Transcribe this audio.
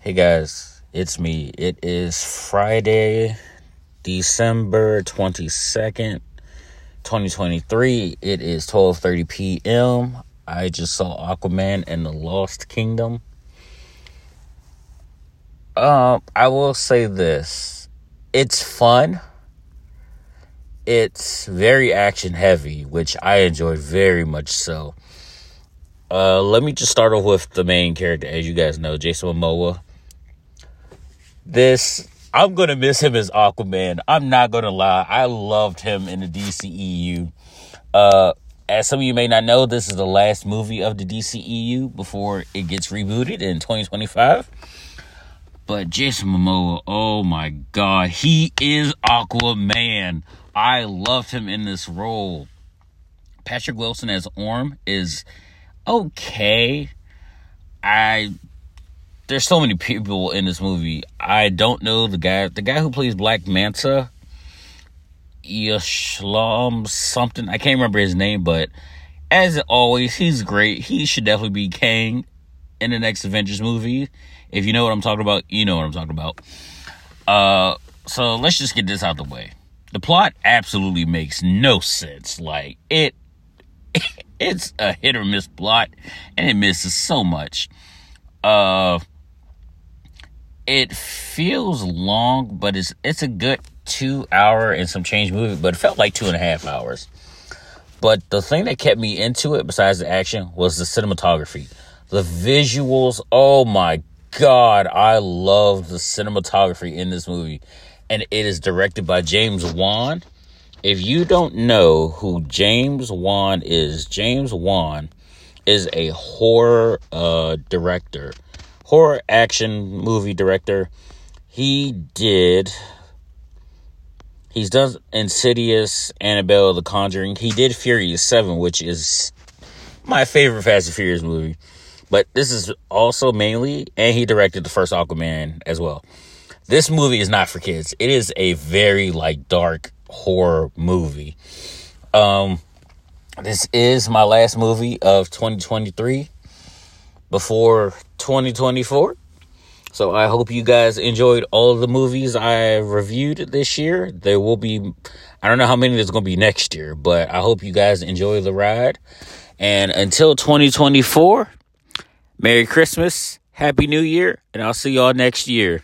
Hey guys, it's me. It is Friday, December 22nd, 2023. It is 12:30 p.m. I just saw Aquaman and the Lost Kingdom. Um, I will say this. It's fun. It's very action heavy, which I enjoy very much so. Uh, let me just start off with the main character. As you guys know, Jason Momoa. This, I'm to miss him as Aquaman. I'm not to lie. I loved him in the DCEU. Uh, as some of you may not know, this is the last movie of the DCEU before it gets rebooted in 2025. But Jason Momoa, oh my god, he is Aquaman. I loved him in this role. Patrick Wilson as Orm is okay. I there's so many people in this movie. I don't know the guy. The guy who plays Black Manta, Yashlam something. I can't remember his name, but as always, he's great. He should definitely be Kang in the next Avengers movie. If you know what I'm talking about, you know what I'm talking about. Uh, so let's just get this out the way. The plot absolutely makes no sense. Like it it's a hit or miss plot and it misses so much uh it feels long but it's it's a good two hour and some change movie but it felt like two and a half hours. But the thing that kept me into it besides the action was the cinematography. The visuals oh my god i love the cinematography in this movie. And it is directed by james wan. If you don't know who James Wan is, James Wan is a horror uh, director, horror action movie director. He did. He's done Insidious, Annabelle, The Conjuring. He did Furious 7, which is my favorite Fast and Furious movie. But this is also mainly, and he directed the first Aquaman as well. This movie is not for kids. It is a very like dark horror movie. Um, this is my last movie of 2023 before 2024. So I hope you guys enjoyed all the movies I reviewed this year. There will be, I don't know how many there's going to be next year, but I hope you guys enjoy the ride. And until 2024, Merry Christmas, Happy New Year, and I'll see y'all next year.